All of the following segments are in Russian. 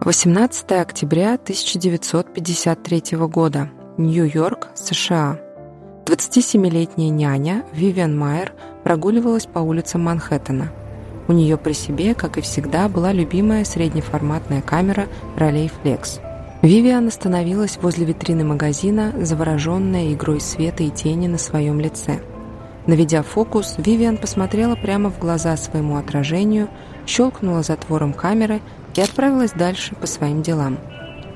18 октября 1953 года. Нью-Йорк, США. 27-летняя няня Вивиан Майер прогуливалась по улицам Манхэттена. У нее при себе, как и всегда, была любимая среднеформатная камера Raleigh Flex. Вивиан остановилась возле витрины магазина, завороженная игрой света и тени на своем лице. Наведя фокус, Вивиан посмотрела прямо в глаза своему отражению, щелкнула затвором камеры и отправилась дальше по своим делам.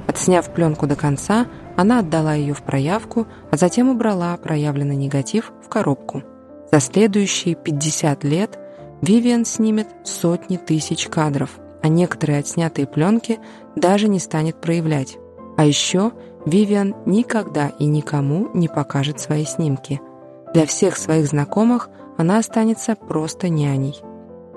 Отсняв пленку до конца, она отдала ее в проявку, а затем убрала проявленный негатив в коробку. За следующие 50 лет Вивиан снимет сотни тысяч кадров, а некоторые отснятые пленки даже не станет проявлять. А еще Вивиан никогда и никому не покажет свои снимки. Для всех своих знакомых она останется просто няней.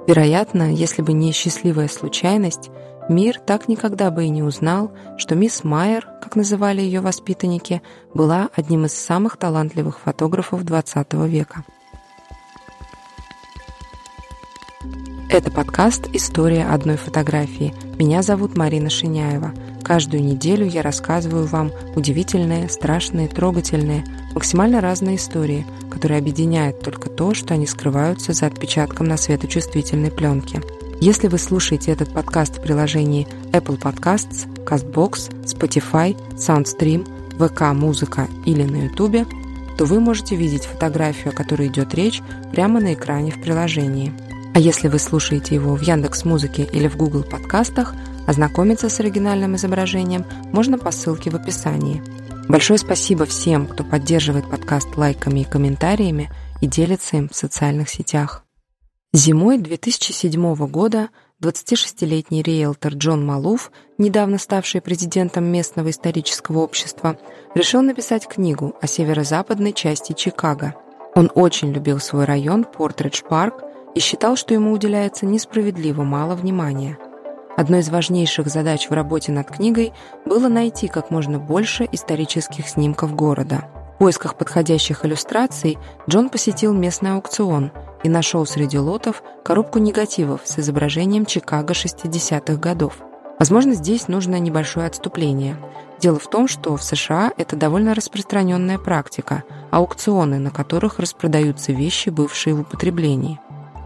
Вероятно, если бы не счастливая случайность, Мир так никогда бы и не узнал, что мисс Майер, как называли ее воспитанники, была одним из самых талантливых фотографов XX века. Это подкаст «История одной фотографии». Меня зовут Марина Шиняева. Каждую неделю я рассказываю вам удивительные, страшные, трогательные, максимально разные истории, которые объединяют только то, что они скрываются за отпечатком на светочувствительной пленке – если вы слушаете этот подкаст в приложении Apple Podcasts, CastBox, Spotify, SoundStream, ВК Музыка или на YouTube, то вы можете видеть фотографию, о которой идет речь, прямо на экране в приложении. А если вы слушаете его в Яндекс Музыке или в Google подкастах, ознакомиться с оригинальным изображением можно по ссылке в описании. Большое спасибо всем, кто поддерживает подкаст лайками и комментариями и делится им в социальных сетях. Зимой 2007 года 26-летний риэлтор Джон Малуф, недавно ставший президентом местного исторического общества, решил написать книгу о северо-западной части Чикаго. Он очень любил свой район Портридж-парк и считал, что ему уделяется несправедливо мало внимания. Одной из важнейших задач в работе над книгой было найти как можно больше исторических снимков города. В поисках подходящих иллюстраций Джон посетил местный аукцион – и нашел среди лотов коробку негативов с изображением Чикаго 60-х годов. Возможно, здесь нужно небольшое отступление. Дело в том, что в США это довольно распространенная практика – аукционы, на которых распродаются вещи, бывшие в употреблении.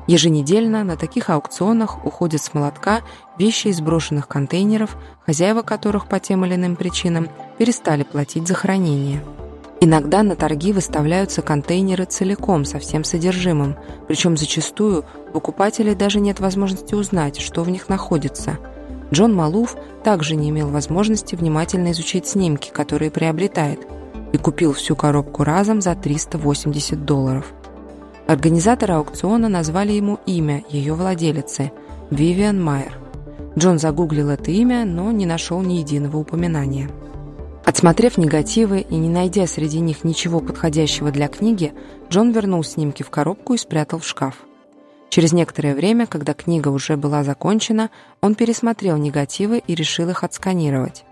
Еженедельно на таких аукционах уходят с молотка вещи из брошенных контейнеров, хозяева которых по тем или иным причинам перестали платить за хранение – Иногда на торги выставляются контейнеры целиком, со всем содержимым, причем зачастую покупателей даже нет возможности узнать, что в них находится. Джон Малуф также не имел возможности внимательно изучить снимки, которые приобретает, и купил всю коробку разом за 380 долларов. Организаторы аукциона назвали ему имя ее владелицы – Вивиан Майер. Джон загуглил это имя, но не нашел ни единого упоминания. Отсмотрев негативы и не найдя среди них ничего подходящего для книги, Джон вернул снимки в коробку и спрятал в шкаф. Через некоторое время, когда книга уже была закончена, он пересмотрел негативы и решил их отсканировать.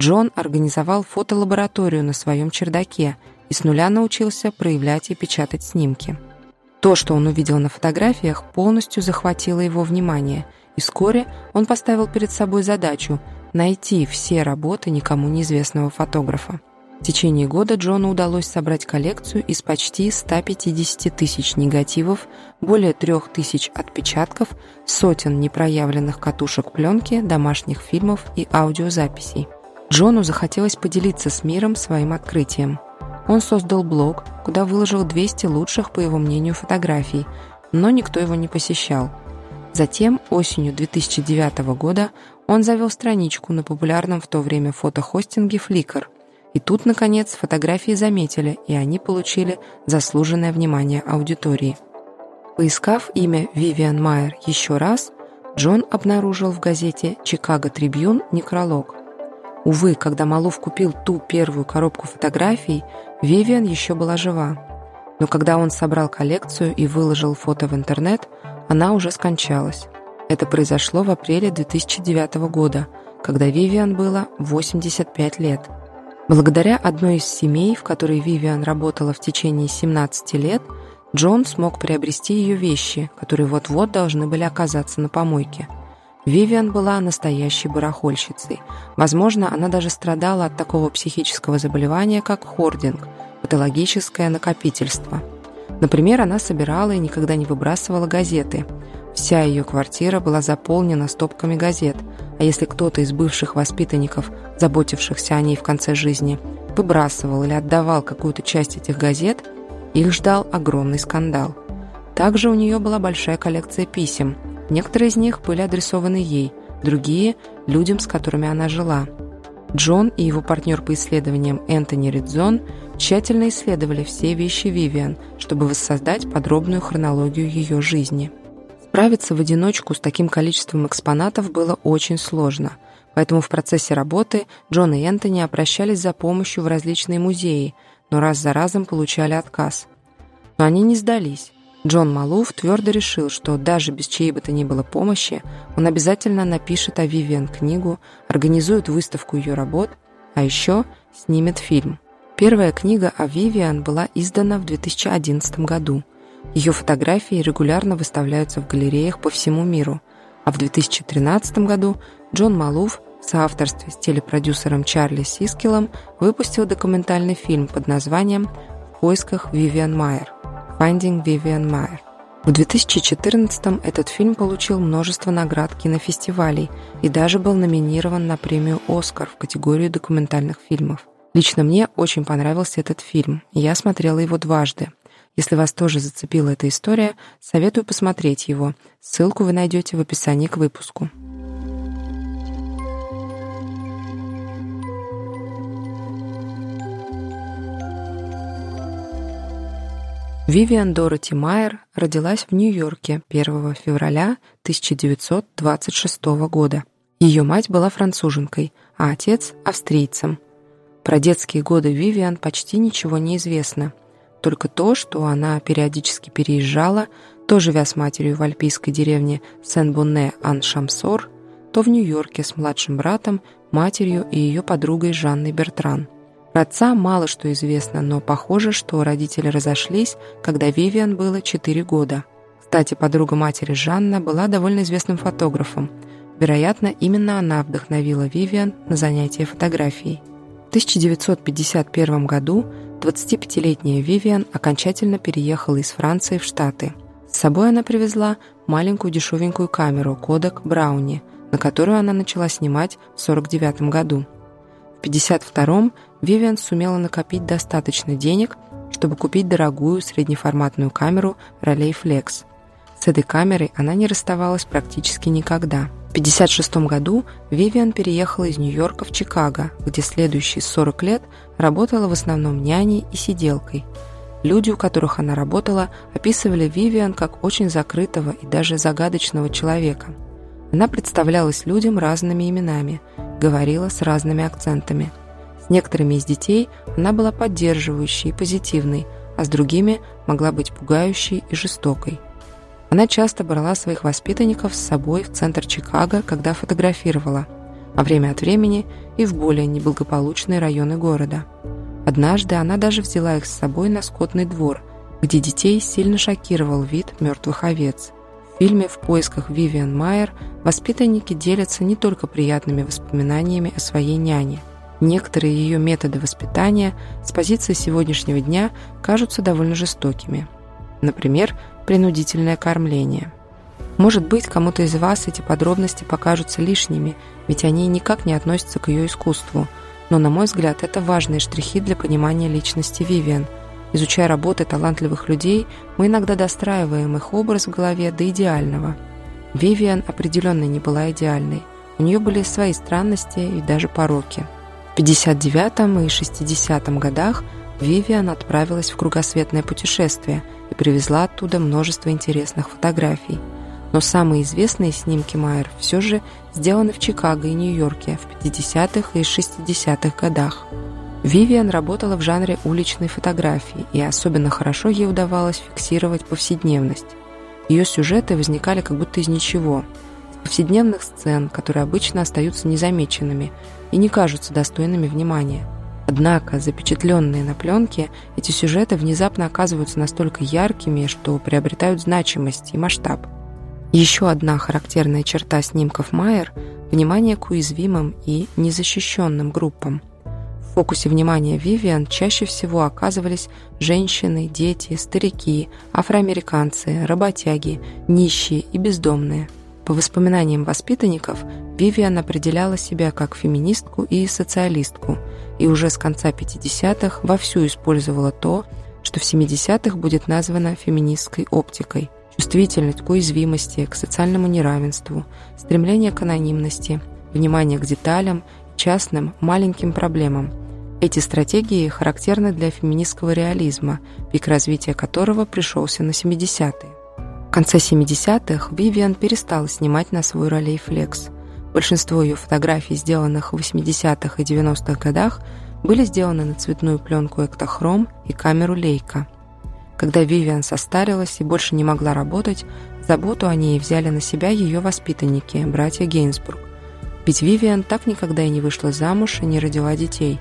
Джон организовал фотолабораторию на своем чердаке и с нуля научился проявлять и печатать снимки. То, что он увидел на фотографиях, полностью захватило его внимание, и вскоре он поставил перед собой задачу найти все работы никому неизвестного фотографа. В течение года Джону удалось собрать коллекцию из почти 150 тысяч негативов, более трех тысяч отпечатков, сотен непроявленных катушек пленки, домашних фильмов и аудиозаписей. Джону захотелось поделиться с миром своим открытием. Он создал блог, куда выложил 200 лучших, по его мнению, фотографий, но никто его не посещал. Затем, осенью 2009 года, он завел страничку на популярном в то время фотохостинге Flickr. И тут, наконец, фотографии заметили, и они получили заслуженное внимание аудитории. Поискав имя Вивиан Майер еще раз, Джон обнаружил в газете «Чикаго Трибьюн» некролог. Увы, когда Малов купил ту первую коробку фотографий, Вивиан еще была жива. Но когда он собрал коллекцию и выложил фото в интернет, она уже скончалась. Это произошло в апреле 2009 года, когда Вивиан было 85 лет. Благодаря одной из семей, в которой Вивиан работала в течение 17 лет, Джон смог приобрести ее вещи, которые вот-вот должны были оказаться на помойке. Вивиан была настоящей барахольщицей. Возможно, она даже страдала от такого психического заболевания, как хординг, патологическое накопительство. Например, она собирала и никогда не выбрасывала газеты. Вся ее квартира была заполнена стопками газет, а если кто-то из бывших воспитанников, заботившихся о ней в конце жизни, выбрасывал или отдавал какую-то часть этих газет, их ждал огромный скандал. Также у нее была большая коллекция писем – Некоторые из них были адресованы ей, другие – людям, с которыми она жила. Джон и его партнер по исследованиям Энтони Ридзон тщательно исследовали все вещи Вивиан, чтобы воссоздать подробную хронологию ее жизни. Справиться в одиночку с таким количеством экспонатов было очень сложно, поэтому в процессе работы Джон и Энтони обращались за помощью в различные музеи, но раз за разом получали отказ. Но они не сдались. Джон Малуф твердо решил, что даже без чьей бы то ни было помощи он обязательно напишет о Вивиан книгу, организует выставку ее работ, а еще снимет фильм. Первая книга о Вивиан была издана в 2011 году. Ее фотографии регулярно выставляются в галереях по всему миру, а в 2013 году Джон Малуф в соавторстве с телепродюсером Чарли Сискелом выпустил документальный фильм под названием «В поисках Вивиан Майер». Finding Vivian Meyer. В 2014-м этот фильм получил множество наград кинофестивалей и даже был номинирован на премию «Оскар» в категории документальных фильмов. Лично мне очень понравился этот фильм, и я смотрела его дважды. Если вас тоже зацепила эта история, советую посмотреть его. Ссылку вы найдете в описании к выпуску. Вивиан Дороти Майер родилась в Нью-Йорке 1 февраля 1926 года. Ее мать была француженкой, а отец – австрийцем. Про детские годы Вивиан почти ничего не известно. Только то, что она периодически переезжала, то живя с матерью в альпийской деревне Сен-Бонне-Ан-Шамсор, то в Нью-Йорке с младшим братом, матерью и ее подругой Жанной Бертран – про отца мало что известно, но похоже, что родители разошлись, когда Вивиан было 4 года. Кстати, подруга матери Жанна была довольно известным фотографом. Вероятно, именно она вдохновила Вивиан на занятия фотографией. В 1951 году 25-летняя Вивиан окончательно переехала из Франции в Штаты. С собой она привезла маленькую дешевенькую камеру Kodak Brownie, на которую она начала снимать в 1949 году. В 1952 Вивиан сумела накопить достаточно денег, чтобы купить дорогую среднеформатную камеру Rolleiflex. С этой камерой она не расставалась практически никогда. В 1956 году Вивиан переехала из Нью-Йорка в Чикаго, где следующие 40 лет работала в основном няней и сиделкой. Люди, у которых она работала, описывали Вивиан как очень закрытого и даже загадочного человека. Она представлялась людям разными именами, говорила с разными акцентами – с некоторыми из детей она была поддерживающей и позитивной, а с другими могла быть пугающей и жестокой. Она часто брала своих воспитанников с собой в центр Чикаго, когда фотографировала, а время от времени и в более неблагополучные районы города. Однажды она даже взяла их с собой на скотный двор, где детей сильно шокировал вид мертвых овец. В фильме «В поисках Вивиан Майер» воспитанники делятся не только приятными воспоминаниями о своей няне – Некоторые ее методы воспитания с позиции сегодняшнего дня кажутся довольно жестокими. Например, принудительное кормление. Может быть, кому-то из вас эти подробности покажутся лишними, ведь они никак не относятся к ее искусству. Но, на мой взгляд, это важные штрихи для понимания личности Вивиан. Изучая работы талантливых людей, мы иногда достраиваем их образ в голове до идеального. Вивиан определенно не была идеальной. У нее были свои странности и даже пороки. В 59 и 60 годах Вивиан отправилась в кругосветное путешествие и привезла оттуда множество интересных фотографий. Но самые известные снимки Майер все же сделаны в Чикаго и Нью-Йорке в 50-х и 60-х годах. Вивиан работала в жанре уличной фотографии, и особенно хорошо ей удавалось фиксировать повседневность. Ее сюжеты возникали как будто из ничего, повседневных сцен, которые обычно остаются незамеченными – и не кажутся достойными внимания. Однако, запечатленные на пленке, эти сюжеты внезапно оказываются настолько яркими, что приобретают значимость и масштаб. Еще одна характерная черта снимков Майер – внимание к уязвимым и незащищенным группам. В фокусе внимания Вивиан чаще всего оказывались женщины, дети, старики, афроамериканцы, работяги, нищие и бездомные. По воспоминаниям воспитанников, Вивиан определяла себя как феминистку и социалистку, и уже с конца 50-х вовсю использовала то, что в 70-х будет названо феминистской оптикой – чувствительность к уязвимости, к социальному неравенству, стремление к анонимности, внимание к деталям, частным, маленьким проблемам. Эти стратегии характерны для феминистского реализма, пик развития которого пришелся на 70-е. Конце 70-х Вивиан перестала снимать на свой ролейфлекс. Большинство ее фотографий, сделанных в 80-х и 90-х годах, были сделаны на цветную пленку «Эктохром» и камеру «Лейка». Когда Вивиан состарилась и больше не могла работать, заботу о ней взяли на себя ее воспитанники, братья Гейнсбург. Ведь Вивиан так никогда и не вышла замуж и не родила детей.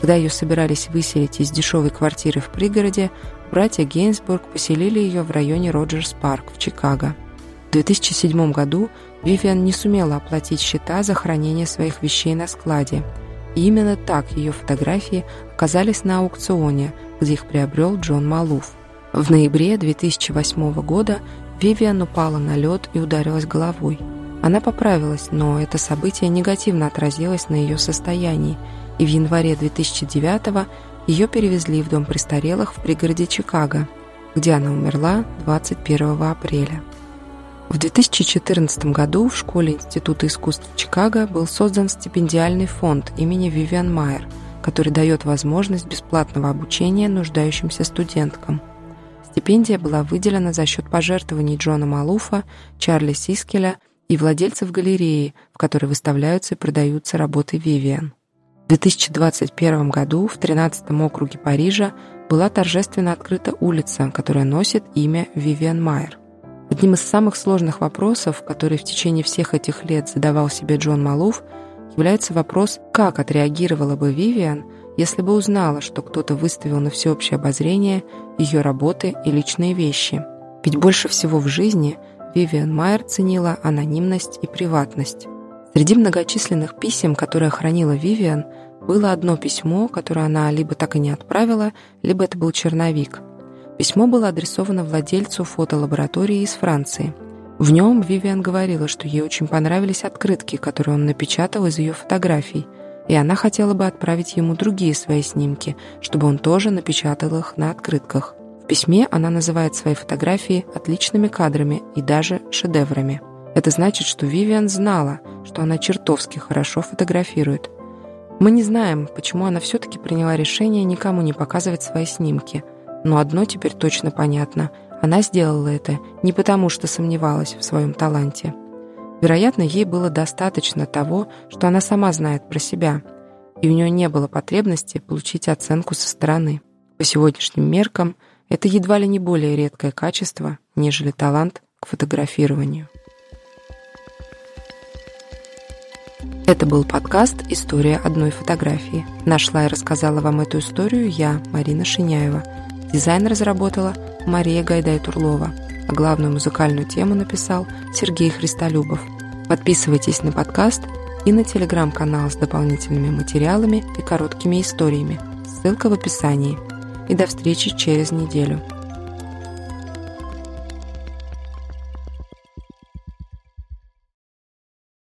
Когда ее собирались выселить из дешевой квартиры в пригороде, братья Гейнсбург поселили ее в районе Роджерс-Парк в Чикаго. В 2007 году Вивиан не сумела оплатить счета за хранение своих вещей на складе. И именно так ее фотографии оказались на аукционе – где их приобрел Джон Малуф. В ноябре 2008 года Вивиан упала на лед и ударилась головой. Она поправилась, но это событие негативно отразилось на ее состоянии, и в январе 2009 ее перевезли в дом престарелых в пригороде Чикаго, где она умерла 21 апреля. В 2014 году в школе Института искусств Чикаго был создан стипендиальный фонд имени Вивиан Майер – который дает возможность бесплатного обучения нуждающимся студенткам. Стипендия была выделена за счет пожертвований Джона Малуфа, Чарли Сискеля и владельцев галереи, в которой выставляются и продаются работы Вивиан. В 2021 году в 13 округе Парижа была торжественно открыта улица, которая носит имя Вивиан Майер. Одним из самых сложных вопросов, который в течение всех этих лет задавал себе Джон Малуф – является вопрос, как отреагировала бы Вивиан, если бы узнала, что кто-то выставил на всеобщее обозрение ее работы и личные вещи. Ведь больше всего в жизни Вивиан Майер ценила анонимность и приватность. Среди многочисленных писем, которые хранила Вивиан, было одно письмо, которое она либо так и не отправила, либо это был черновик. Письмо было адресовано владельцу фотолаборатории из Франции – в нем Вивиан говорила, что ей очень понравились открытки, которые он напечатал из ее фотографий, и она хотела бы отправить ему другие свои снимки, чтобы он тоже напечатал их на открытках. В письме она называет свои фотографии отличными кадрами и даже шедеврами. Это значит, что Вивиан знала, что она чертовски хорошо фотографирует. Мы не знаем, почему она все-таки приняла решение никому не показывать свои снимки, но одно теперь точно понятно – она сделала это не потому, что сомневалась в своем таланте. Вероятно, ей было достаточно того, что она сама знает про себя, и у нее не было потребности получить оценку со стороны. По сегодняшним меркам это едва ли не более редкое качество, нежели талант к фотографированию. Это был подкаст «История одной фотографии». Нашла и рассказала вам эту историю я, Марина Шиняева. Дизайн разработала Мария Гайдай-Турлова, а главную музыкальную тему написал Сергей Христолюбов. Подписывайтесь на подкаст и на телеграм-канал с дополнительными материалами и короткими историями. Ссылка в описании. И до встречи через неделю.